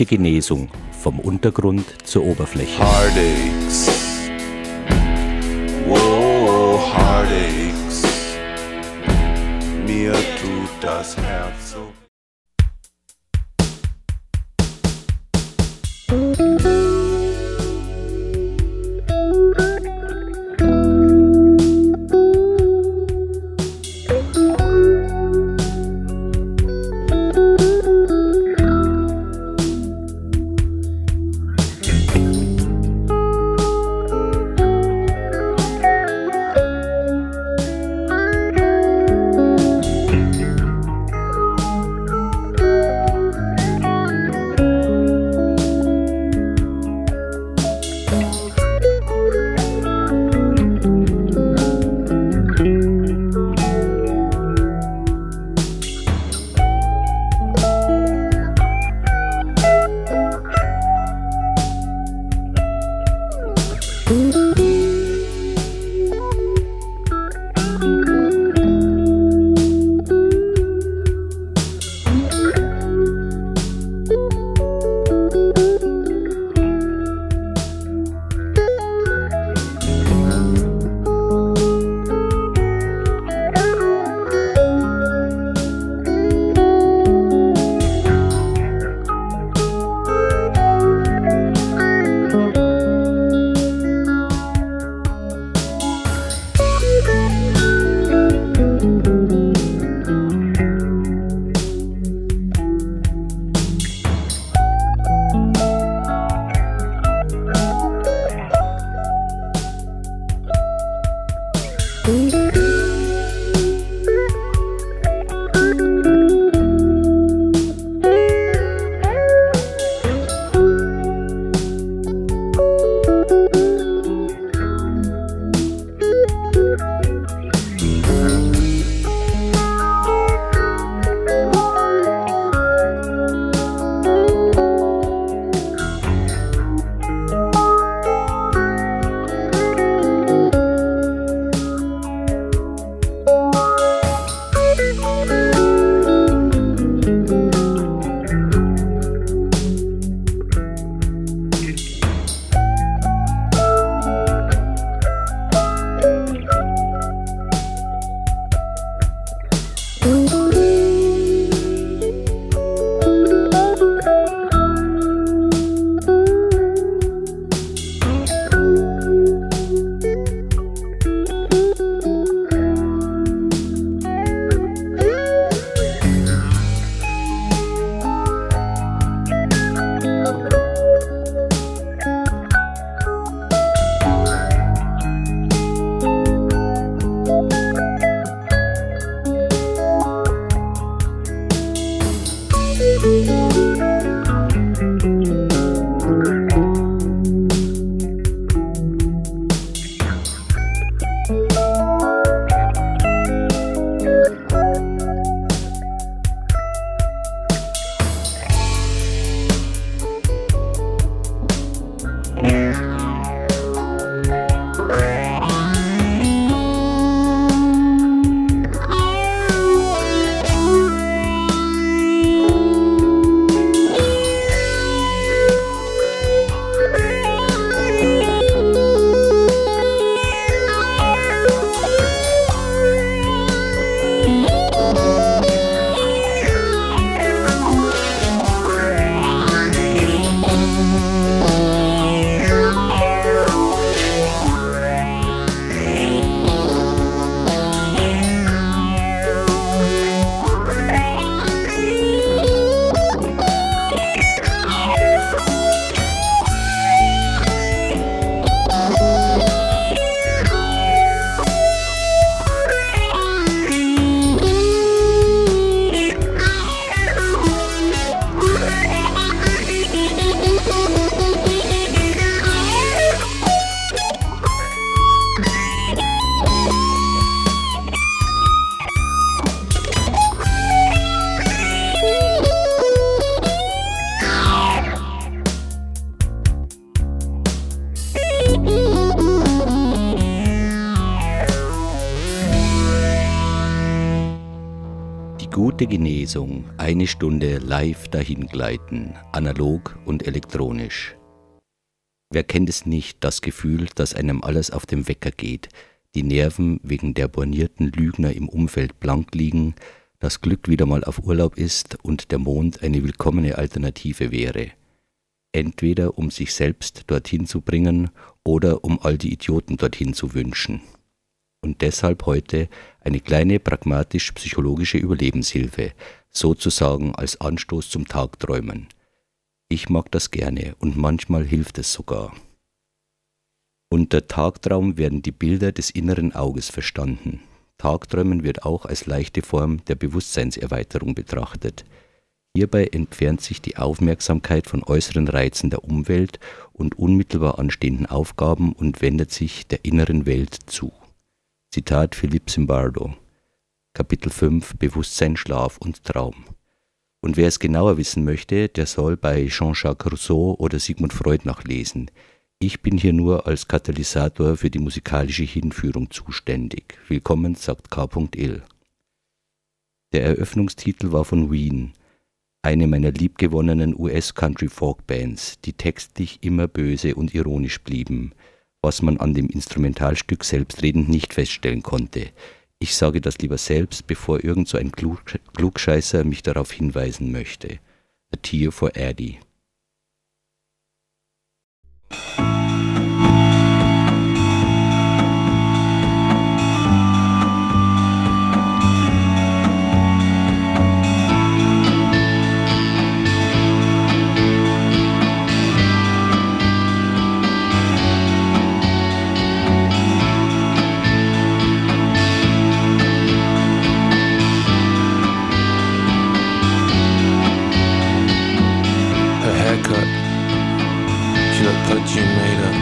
Gute Genesung vom Untergrund zur Oberfläche. Heartaches. Whoa, heartaches. Mir tut das Herz so. Dahingleiten, analog und elektronisch. Wer kennt es nicht, das Gefühl, dass einem alles auf dem Wecker geht, die Nerven wegen der bornierten Lügner im Umfeld blank liegen, das Glück wieder mal auf Urlaub ist und der Mond eine willkommene Alternative wäre. Entweder um sich selbst dorthin zu bringen oder um all die Idioten dorthin zu wünschen. Und deshalb heute eine kleine pragmatisch-psychologische Überlebenshilfe, sozusagen als Anstoß zum Tagträumen. Ich mag das gerne und manchmal hilft es sogar. Unter Tagtraum werden die Bilder des inneren Auges verstanden. Tagträumen wird auch als leichte Form der Bewusstseinserweiterung betrachtet. Hierbei entfernt sich die Aufmerksamkeit von äußeren Reizen der Umwelt und unmittelbar anstehenden Aufgaben und wendet sich der inneren Welt zu. Zitat Philipp Zimbardo Kapitel 5 Bewusstsein, Schlaf und Traum. Und wer es genauer wissen möchte, der soll bei Jean-Jacques Rousseau oder Sigmund Freud nachlesen. Ich bin hier nur als Katalysator für die musikalische Hinführung zuständig. Willkommen, sagt K.L. Der Eröffnungstitel war von Ween, eine meiner liebgewonnenen US-Country-Folk-Bands, die textlich immer böse und ironisch blieben, was man an dem Instrumentalstück selbstredend nicht feststellen konnte. Ich sage das lieber selbst, bevor irgend so ein Klugscheißer mich darauf hinweisen möchte. A Tear for Eddie. thought you made up.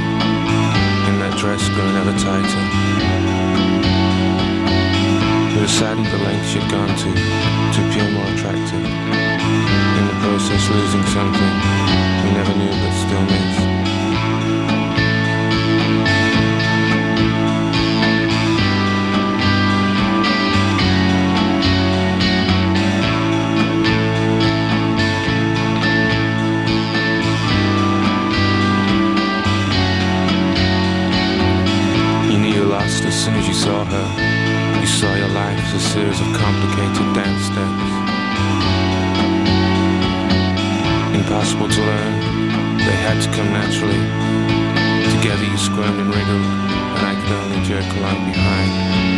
And that dress growing ever tighter. You were saddened the lengths you'd gone to to appear more attractive. In the process, losing something you never knew but still knew. soon as you saw her, you saw your life as a series of complicated dance steps. Impossible to learn, they had to come naturally. Together you squirmed and wriggled, and I could only jerk along behind.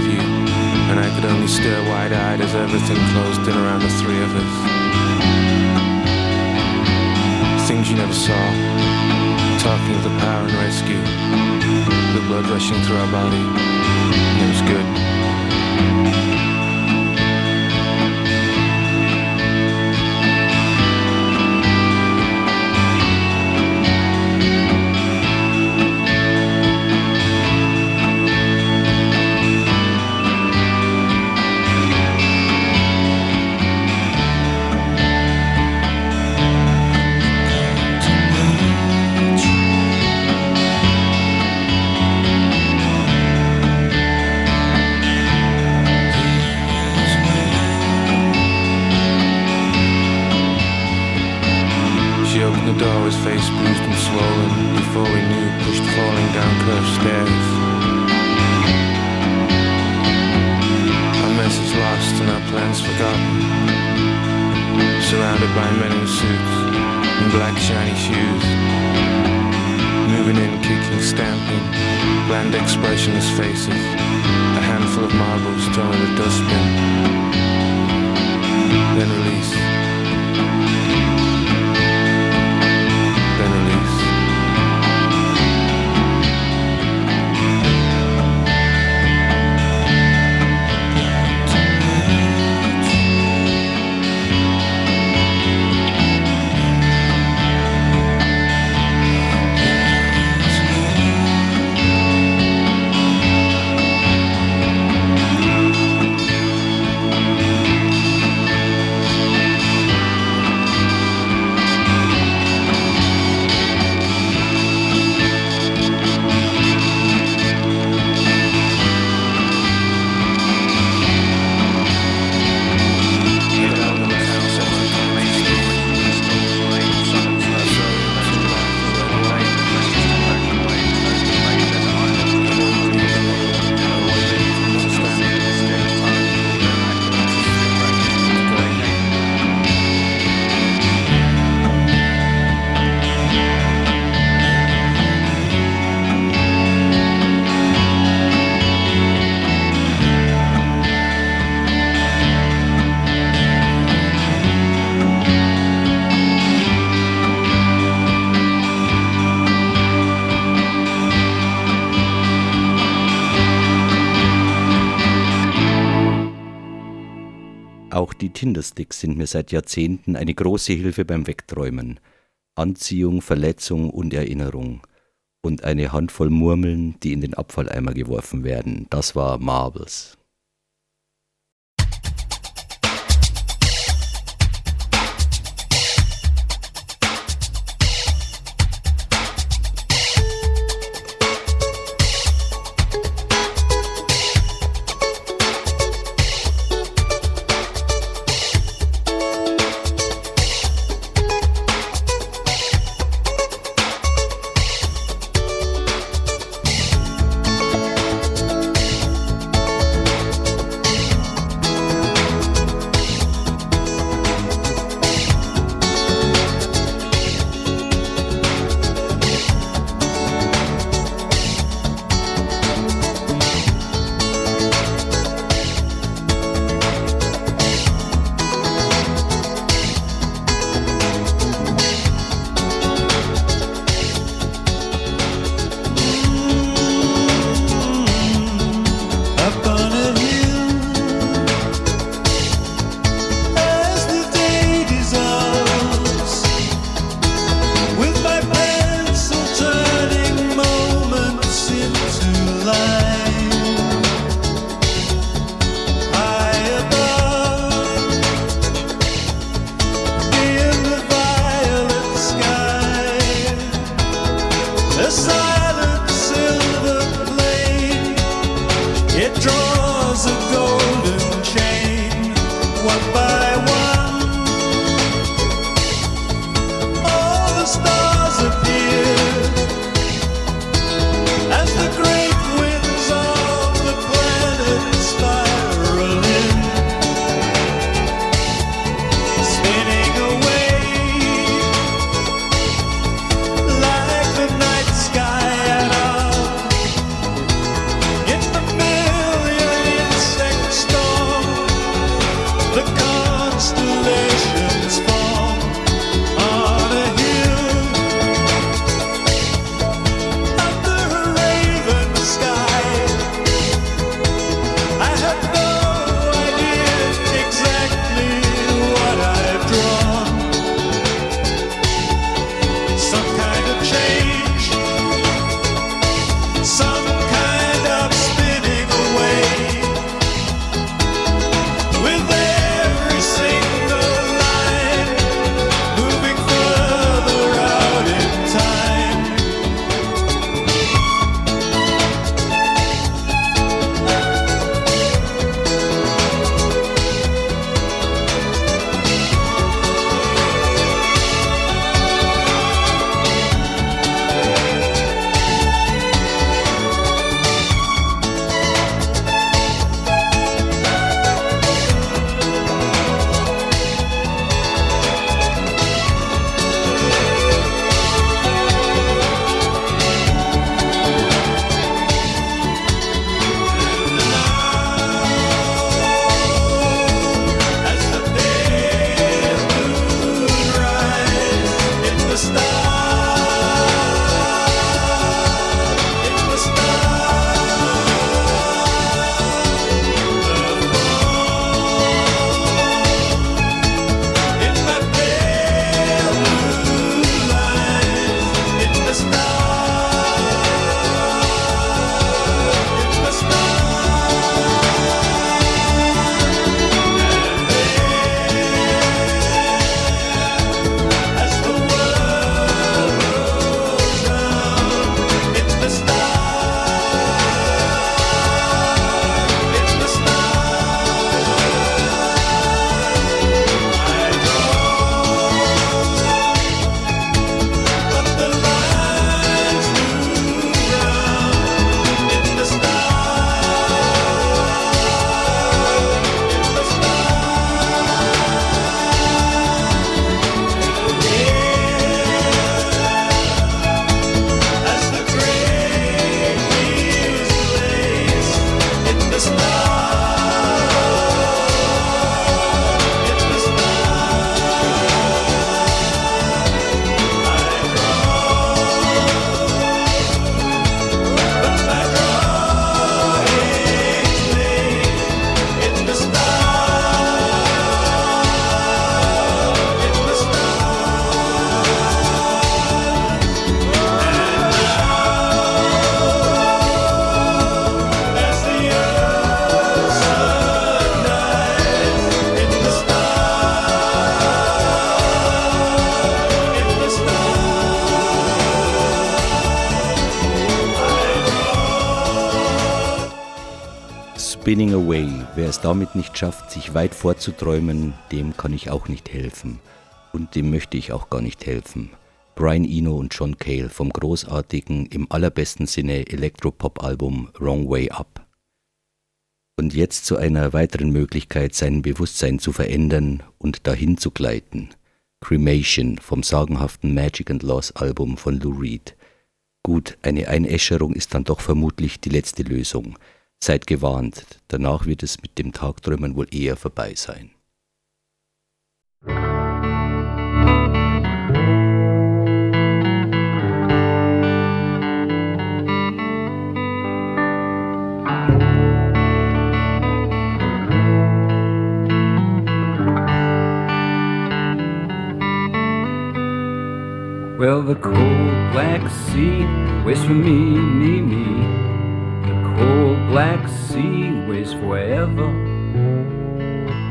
of you, and I could only stare wide eyed as everything closed in around the three of us. Things you never saw, talking of the power and rescue, the blood rushing through our body, it was good. his face bruised and swollen. Before we knew, pushed falling down curved stairs. Our message lost and our plans forgotten. Surrounded by men in suits and black shiny shoes. Moving in, kicking, stamping. Bland expressionless faces. A handful of marbles thrown in a dustbin. Then release. Die Tindersticks sind mir seit Jahrzehnten eine große Hilfe beim Wegträumen. Anziehung, Verletzung und Erinnerung. Und eine Handvoll Murmeln, die in den Abfalleimer geworfen werden. Das war Marbles. Spinning Away. Wer es damit nicht schafft, sich weit vorzuträumen, dem kann ich auch nicht helfen. Und dem möchte ich auch gar nicht helfen. Brian Eno und John Cale vom großartigen, im allerbesten Sinne Elektropop-Album Wrong Way Up. Und jetzt zu einer weiteren Möglichkeit, sein Bewusstsein zu verändern und dahin zu gleiten. Cremation vom sagenhaften Magic and Loss Album von Lou Reed. Gut, eine Einäscherung ist dann doch vermutlich die letzte Lösung. Seid gewarnt, danach wird es mit dem Tagträumen wohl eher vorbei sein. Well, the cold black sea waits for me, me, me. Cold black sea waits forever.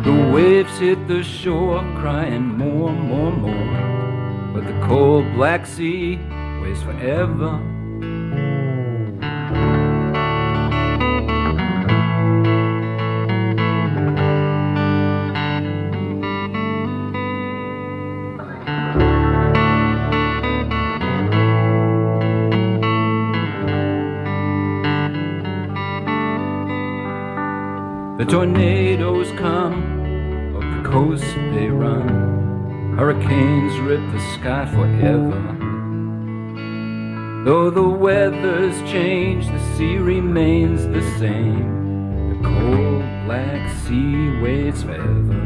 The waves hit the shore, crying more, more, more. But the cold black sea waits forever. The tornadoes come, up the coast they run. Hurricanes rip the sky forever. Though the weather's changed, the sea remains the same. The cold black sea waits forever.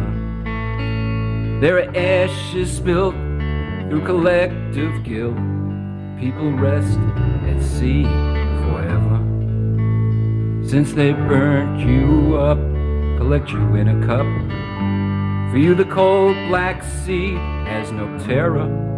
There are ashes spilt through collective guilt. People rest at sea forever. Since they burnt you up, collect you in a cup. For you, the cold black sea has no terror.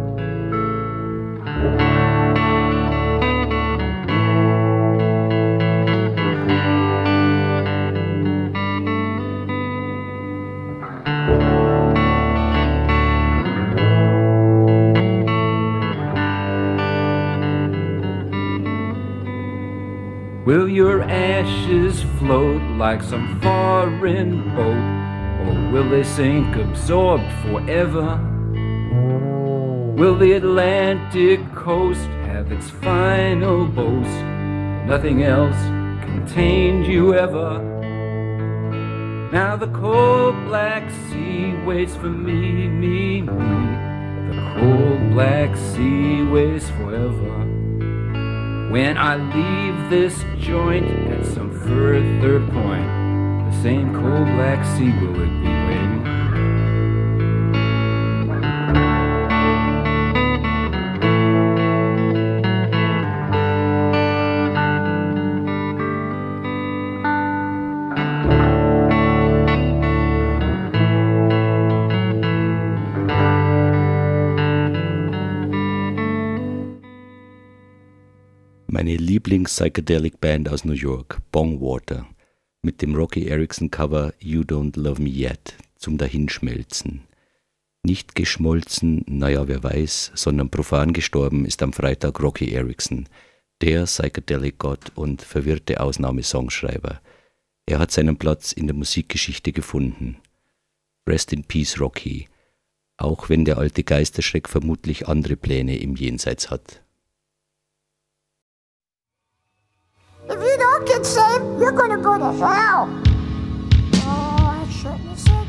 Ashes float like some foreign boat? Or will they sink absorbed forever? Will the Atlantic coast have its final boast? Nothing else contained you ever. Now the cold black sea waits for me, me, me. The cold black sea waits forever. When I leave this joint further point, the same cold black sea will it be Meine Lieblings-Psychedelic-Band aus New York, Bongwater, mit dem Rocky Erickson-Cover You Don't Love Me Yet zum Dahinschmelzen. Nicht geschmolzen, naja, wer weiß, sondern profan gestorben ist am Freitag Rocky Erickson, der Psychedelic-Gott und verwirrte Ausnahmesongschreiber. Er hat seinen Platz in der Musikgeschichte gefunden. Rest in Peace, Rocky, auch wenn der alte Geisterschreck vermutlich andere Pläne im Jenseits hat. Get saved, you're gonna go to hell. Oh, I shouldn't have said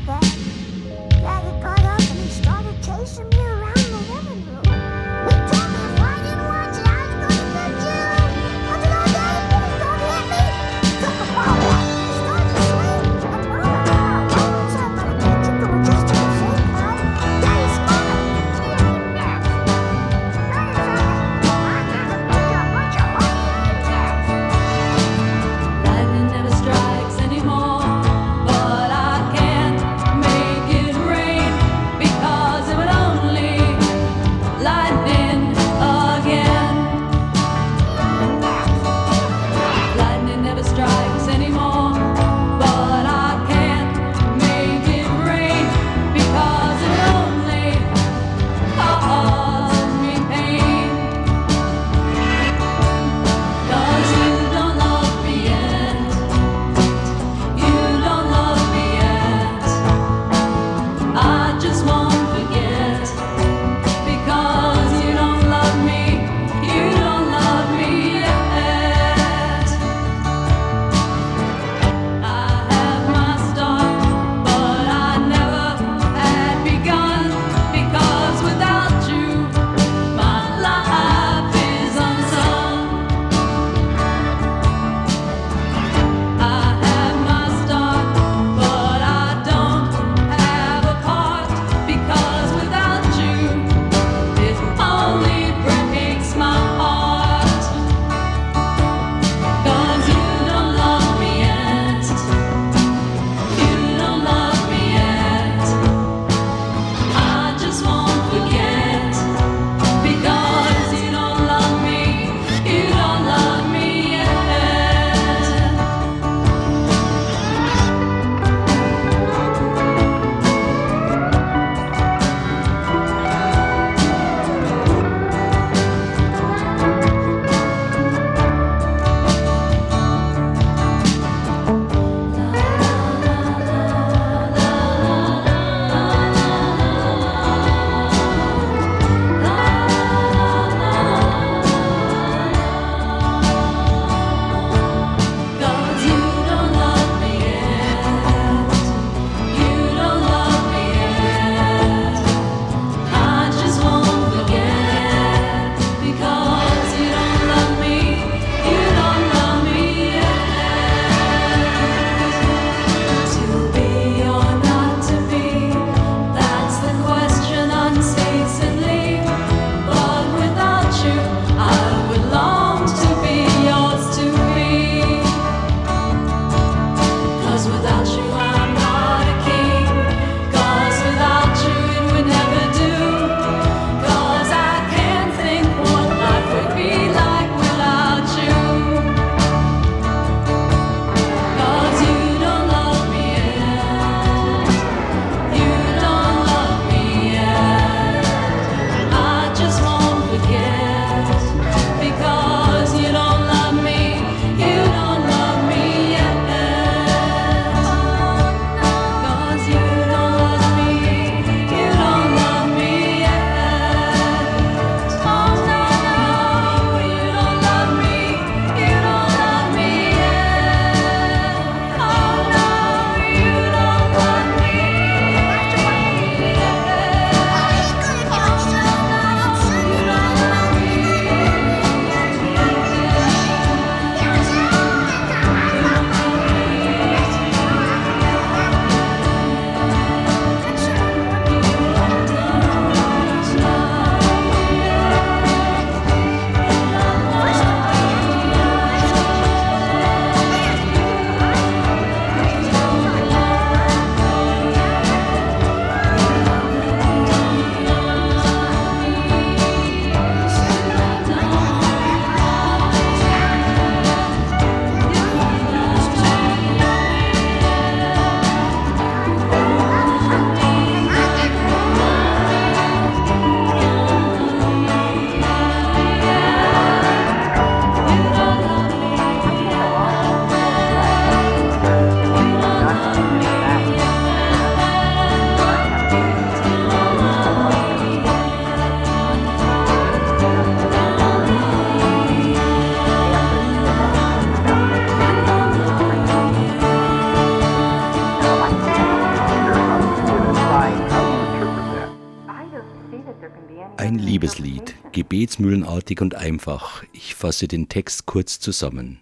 gebetsmühlenartig und einfach. Ich fasse den Text kurz zusammen.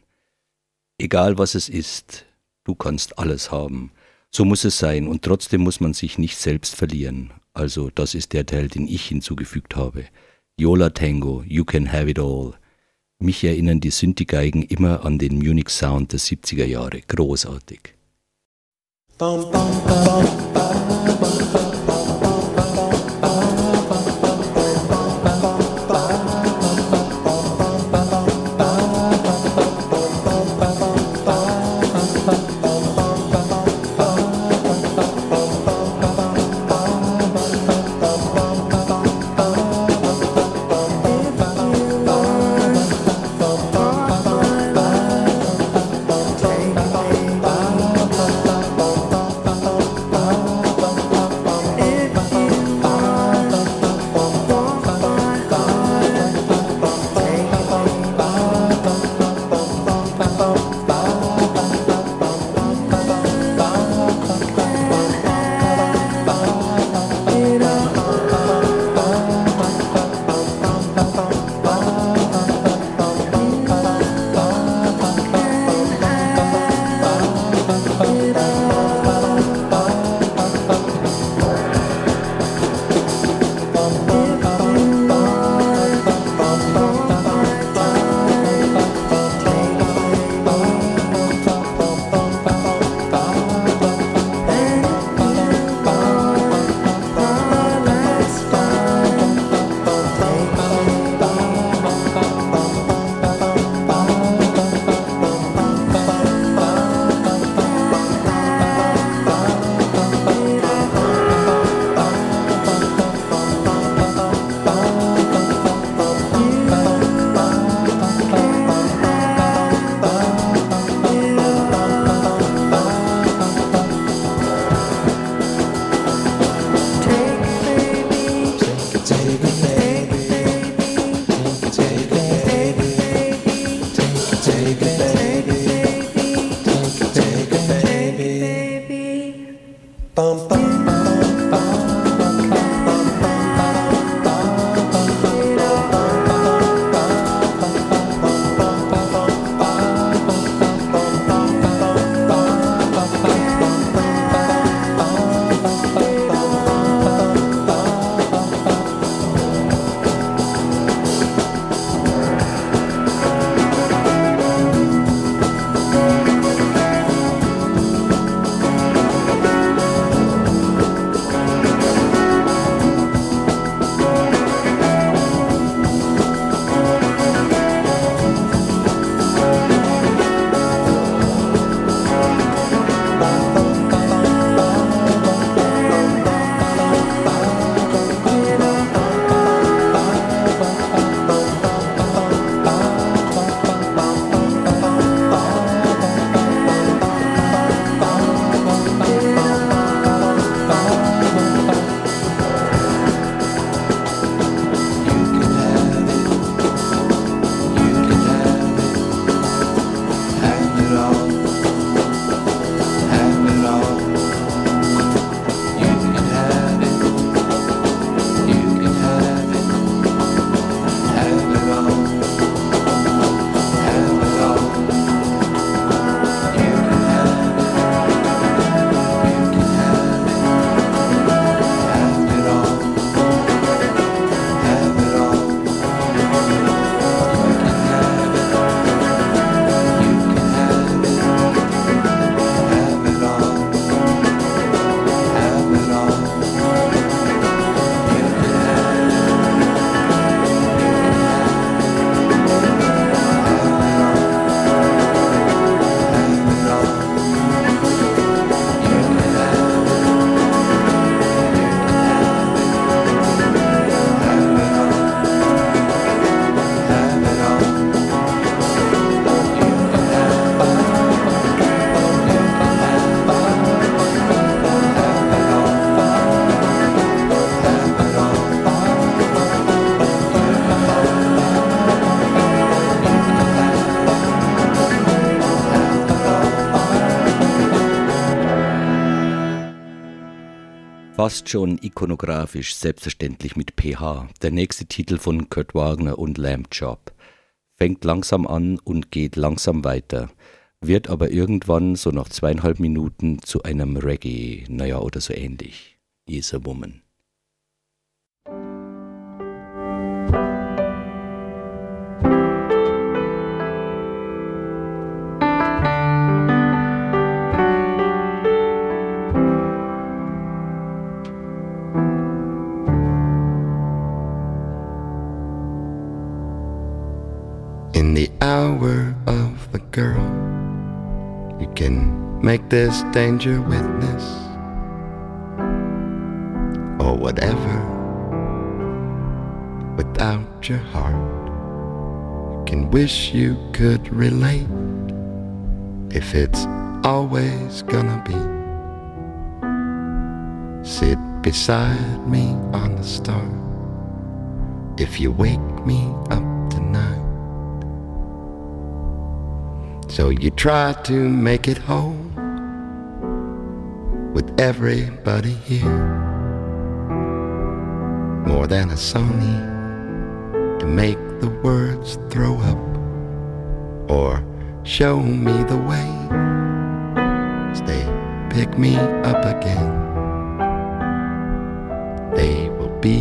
Egal was es ist, du kannst alles haben. So muss es sein und trotzdem muss man sich nicht selbst verlieren. Also das ist der Teil, den ich hinzugefügt habe. Yola Tango, You Can Have It All. Mich erinnern die Synthi-Geigen immer an den Munich Sound der 70er Jahre. Großartig. Bum, bum, bum, fast schon ikonografisch, selbstverständlich mit PH. Der nächste Titel von Kurt Wagner und Lamb Chop. Fängt langsam an und geht langsam weiter, wird aber irgendwann so nach zweieinhalb Minuten zu einem Reggae, naja, oder so ähnlich. Is a Woman. Hour of the girl. You can make this danger witness or whatever without your heart. You can wish you could relate if it's always gonna be. Sit beside me on the star if you wake me up tonight. So you try to make it home with everybody here. More than a Sony to make the words throw up or show me the way. Stay, pick me up again. They will be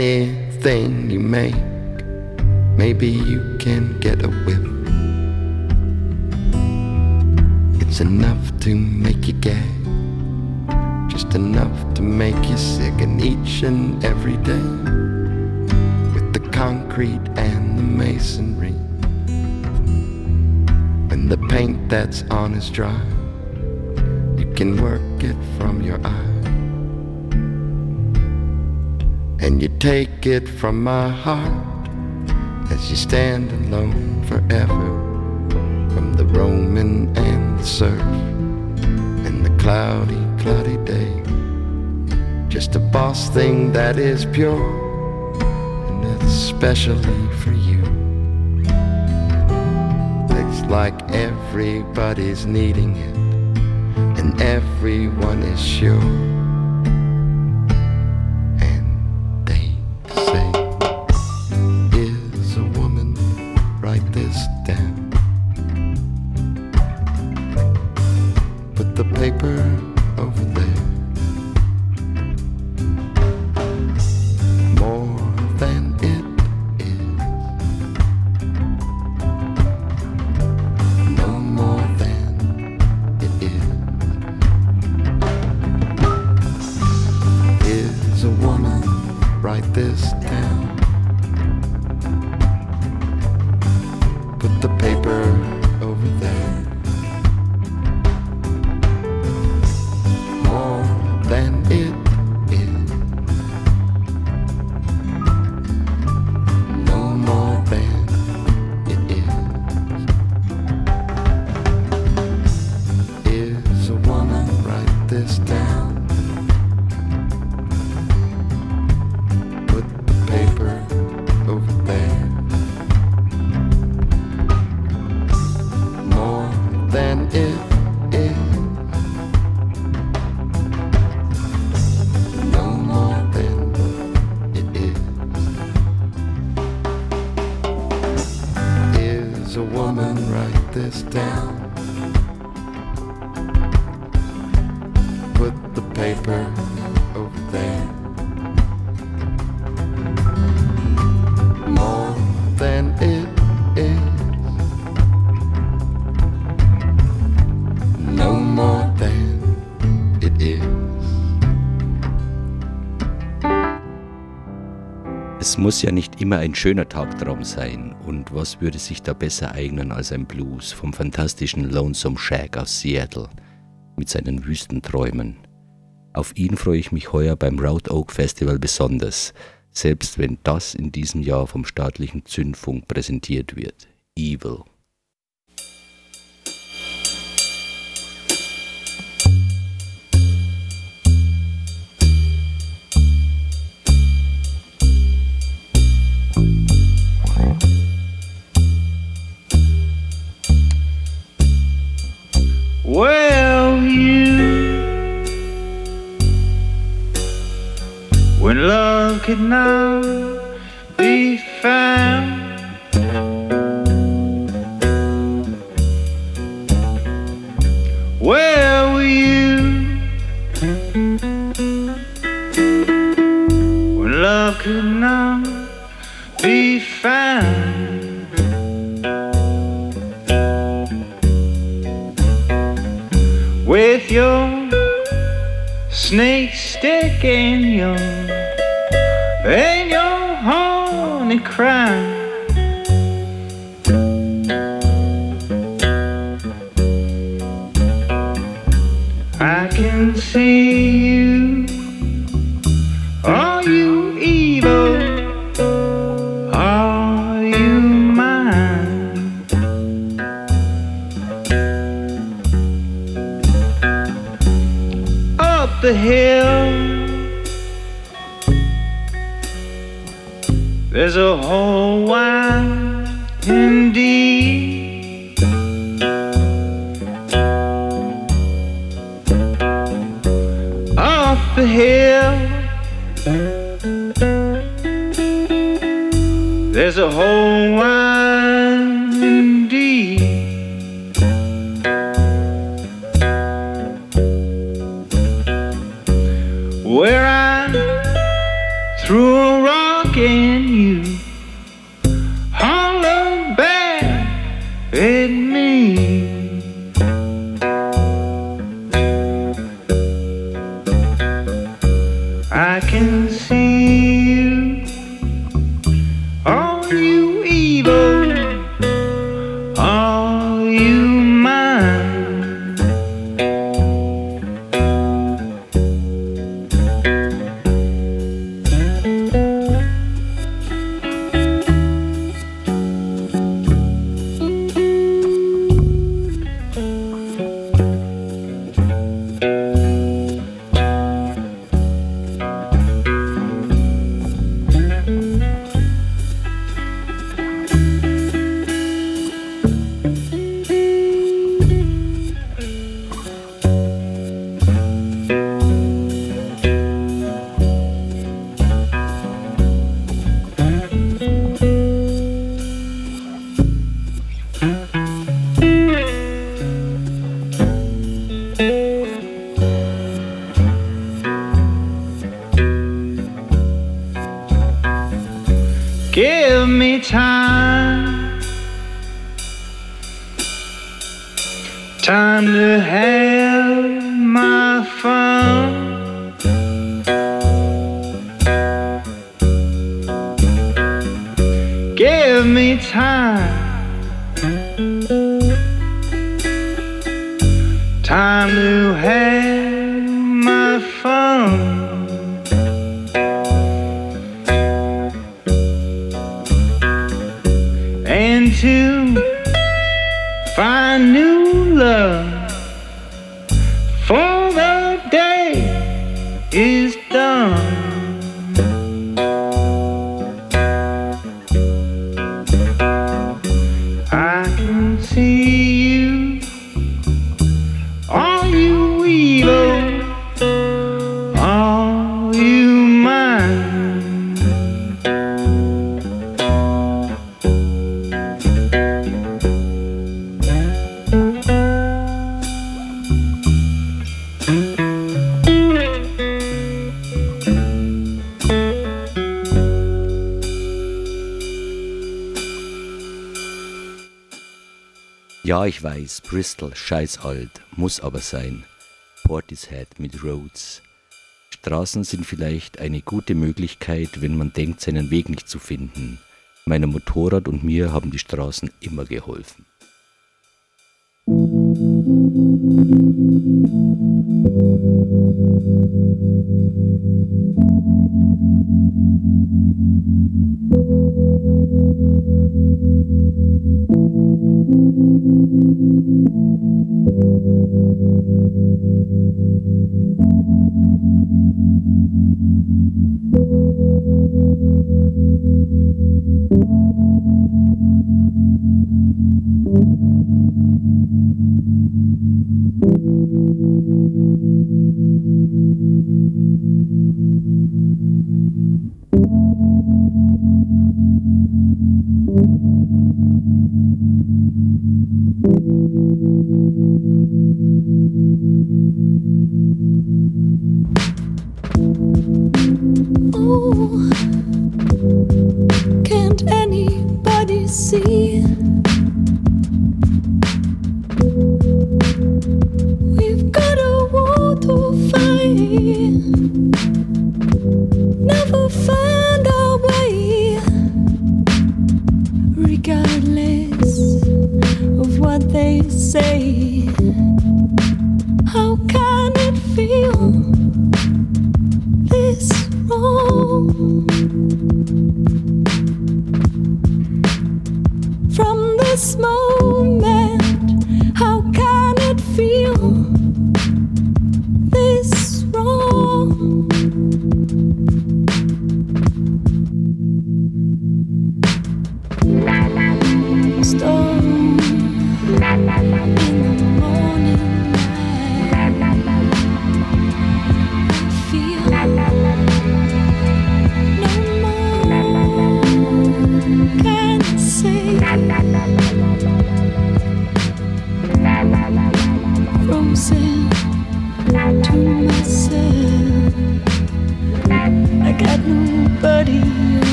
anything you make? Maybe you can get a whiff. It's enough to make you gag, just enough to make you sick, and each and every day with the concrete and the masonry and the paint that's on is dry. You can work it from your eye. And you take it from my heart as you stand alone forever. From the Roman and the surf and the cloudy, cloudy day. Just a boss thing that is pure and especially for you It's like everybody's needing it, and everyone is sure. Muss ja nicht immer ein schöner Tagtraum sein. Und was würde sich da besser eignen als ein Blues vom fantastischen Lonesome Shack aus Seattle mit seinen Wüstenträumen? Auf ihn freue ich mich heuer beim Route Oak Festival besonders, selbst wenn das in diesem Jahr vom staatlichen Zündfunk präsentiert wird. Evil. looking now. There's a whole wide time to have. weiß, Bristol, scheiß alt, muss aber sein. Portishead mit Rhodes. Straßen sind vielleicht eine gute Möglichkeit, wenn man denkt, seinen Weg nicht zu finden. Meinem Motorrad und mir haben die Straßen immer geholfen. Musik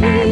see.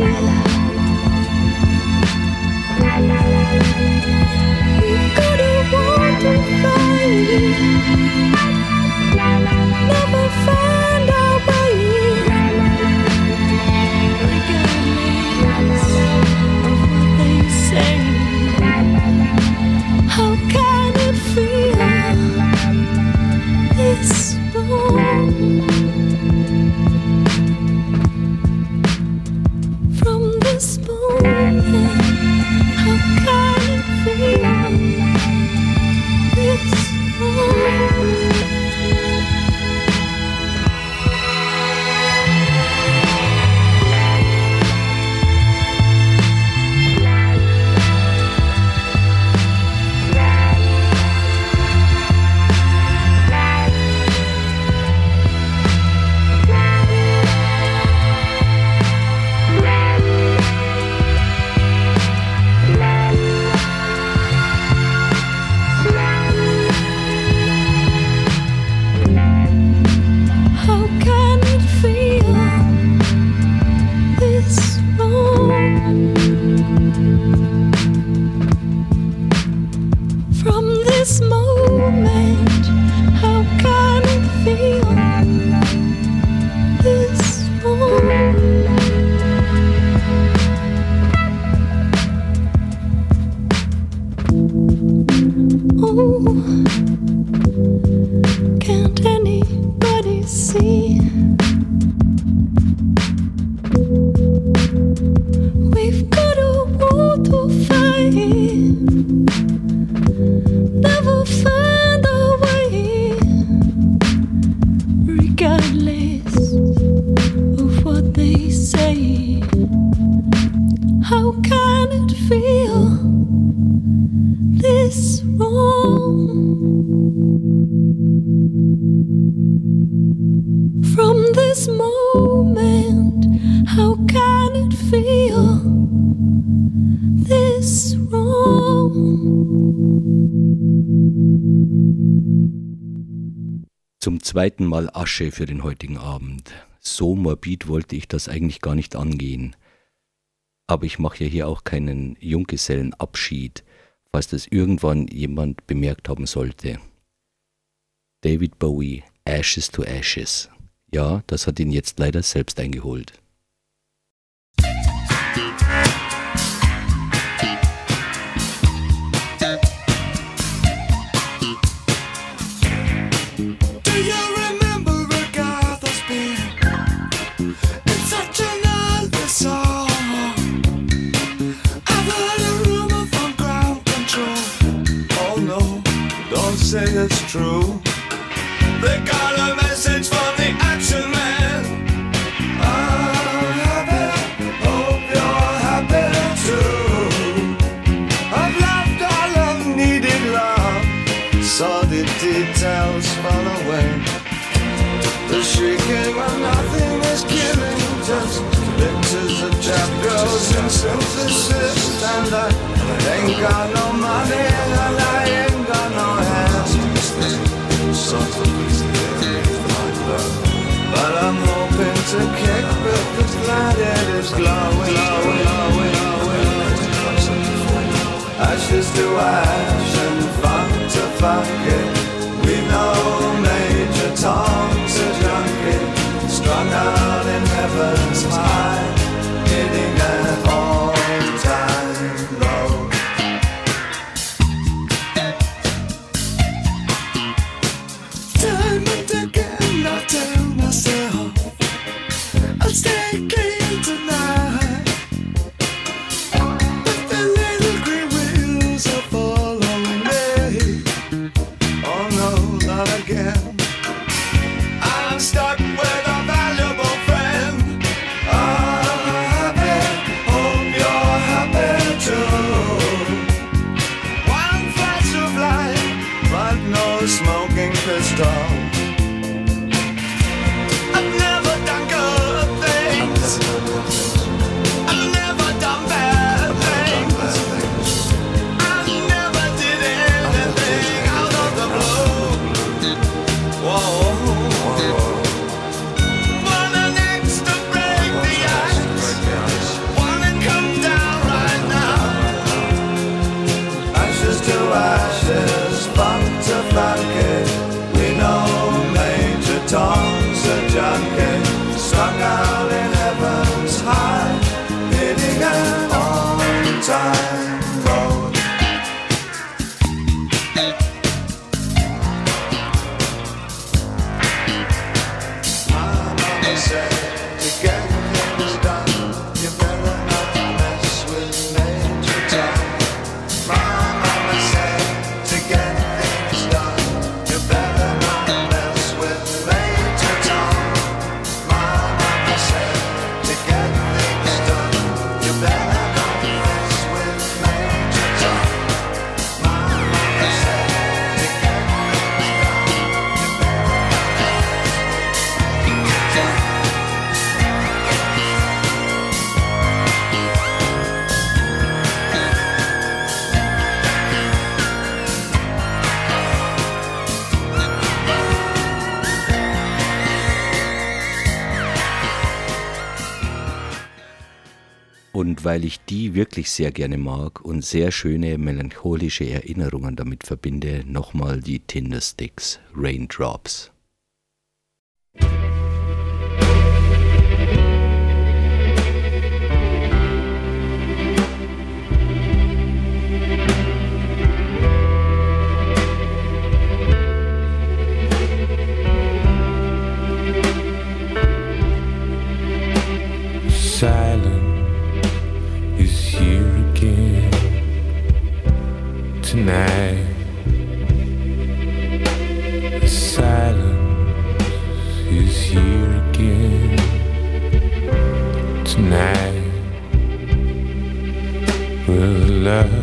Asche für den heutigen Abend. So morbid wollte ich das eigentlich gar nicht angehen. Aber ich mache ja hier auch keinen Junggesellenabschied, falls das irgendwann jemand bemerkt haben sollte. David Bowie, Ashes to Ashes. Ja, das hat ihn jetzt leider selbst eingeholt. It's true. They got a message from the action man. I'm happy, hope you're happy too. I've loved all I've needed love, saw the details fall away. The shrieking when nothing is killing, just pictures of chapters and synthesis. And I ain't got no But I'm hoping to kick, but the planet is glowing, glowing, glowing, glowing. Ashes to ash and funk to funk it. We know weil ich die wirklich sehr gerne mag und sehr schöne melancholische Erinnerungen damit verbinde, nochmal die Tindersticks Raindrops. Silence tonight. Silence is here again tonight. Will love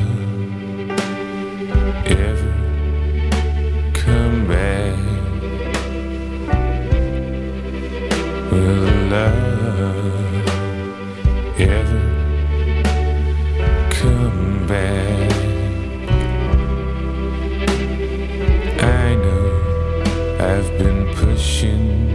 I've been pushing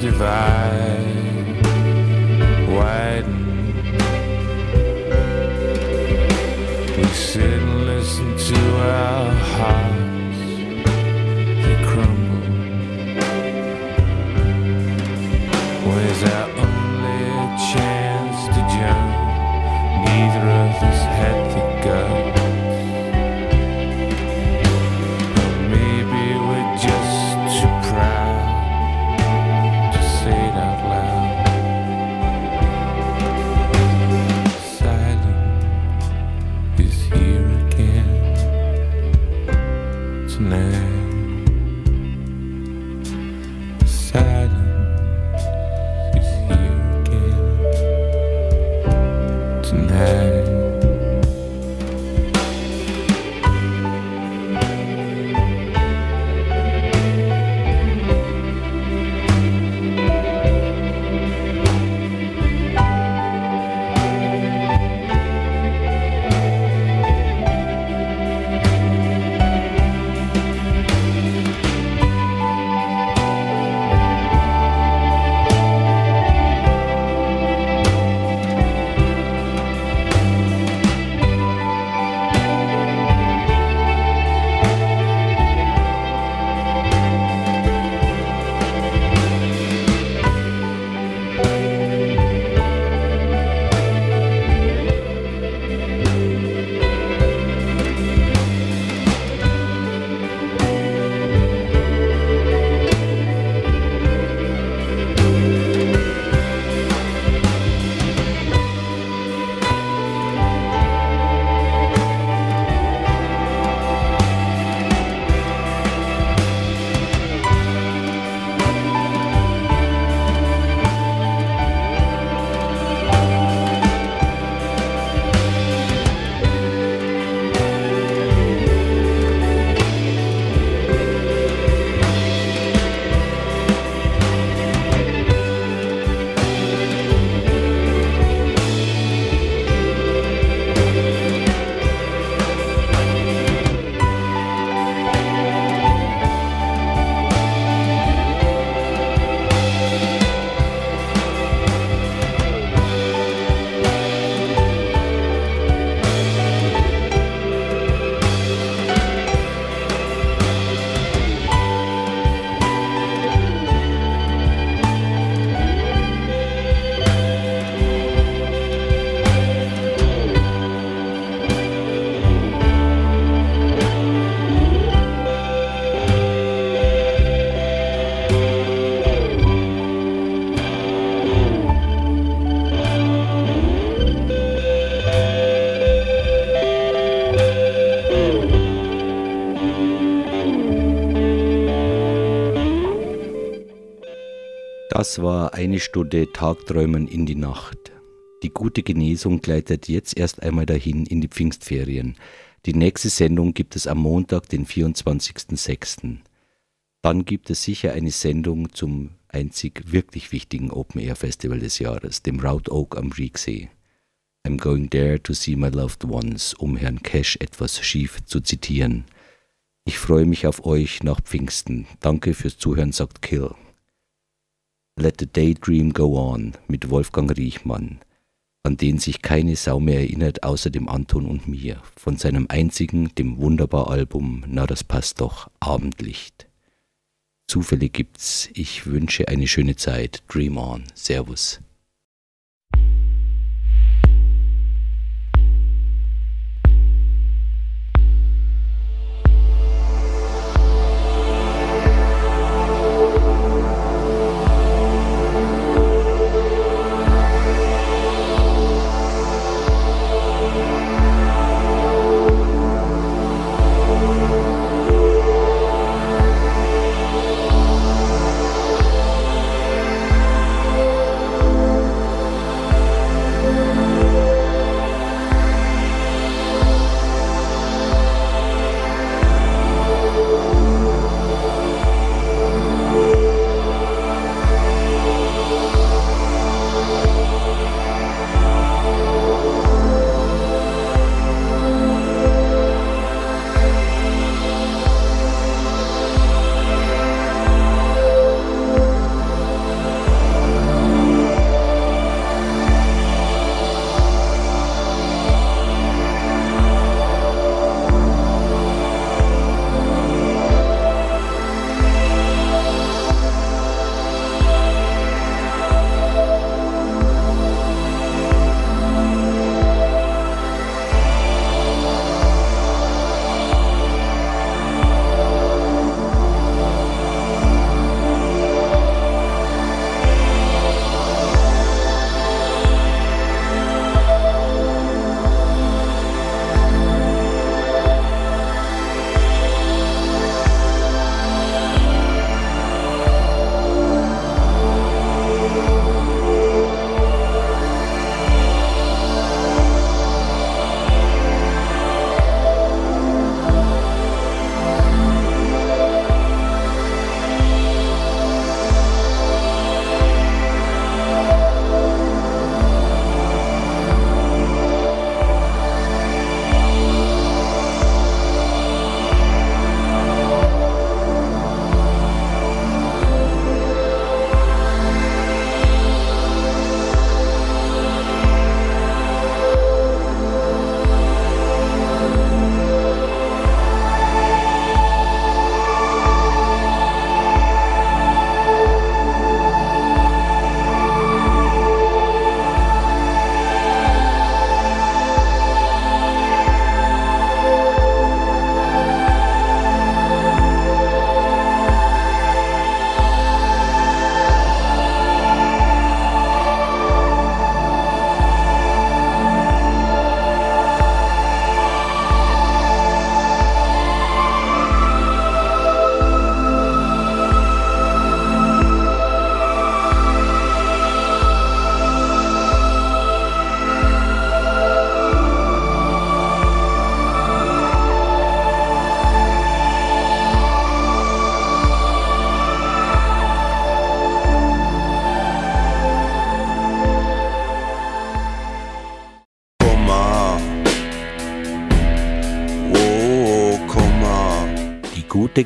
divide widen. We sit and listen to our hearts Das war eine Stunde Tagträumen in die Nacht. Die gute Genesung gleitet jetzt erst einmal dahin in die Pfingstferien. Die nächste Sendung gibt es am Montag, den 24.06. Dann gibt es sicher eine Sendung zum einzig wirklich wichtigen Open Air Festival des Jahres, dem Route Oak am Rieksee. I'm going there to see my loved ones, um Herrn Cash etwas schief zu zitieren. Ich freue mich auf euch nach Pfingsten. Danke fürs Zuhören, sagt Kill. Let the Daydream Go On mit Wolfgang Riechmann, an den sich keine Sau mehr erinnert, außer dem Anton und mir, von seinem einzigen, dem Wunderbar-Album Na das passt doch, Abendlicht. Zufälle gibt's, ich wünsche eine schöne Zeit, Dream On, Servus.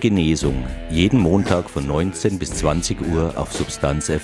Genesung. Jeden Montag von 19 bis 20 Uhr auf Substanz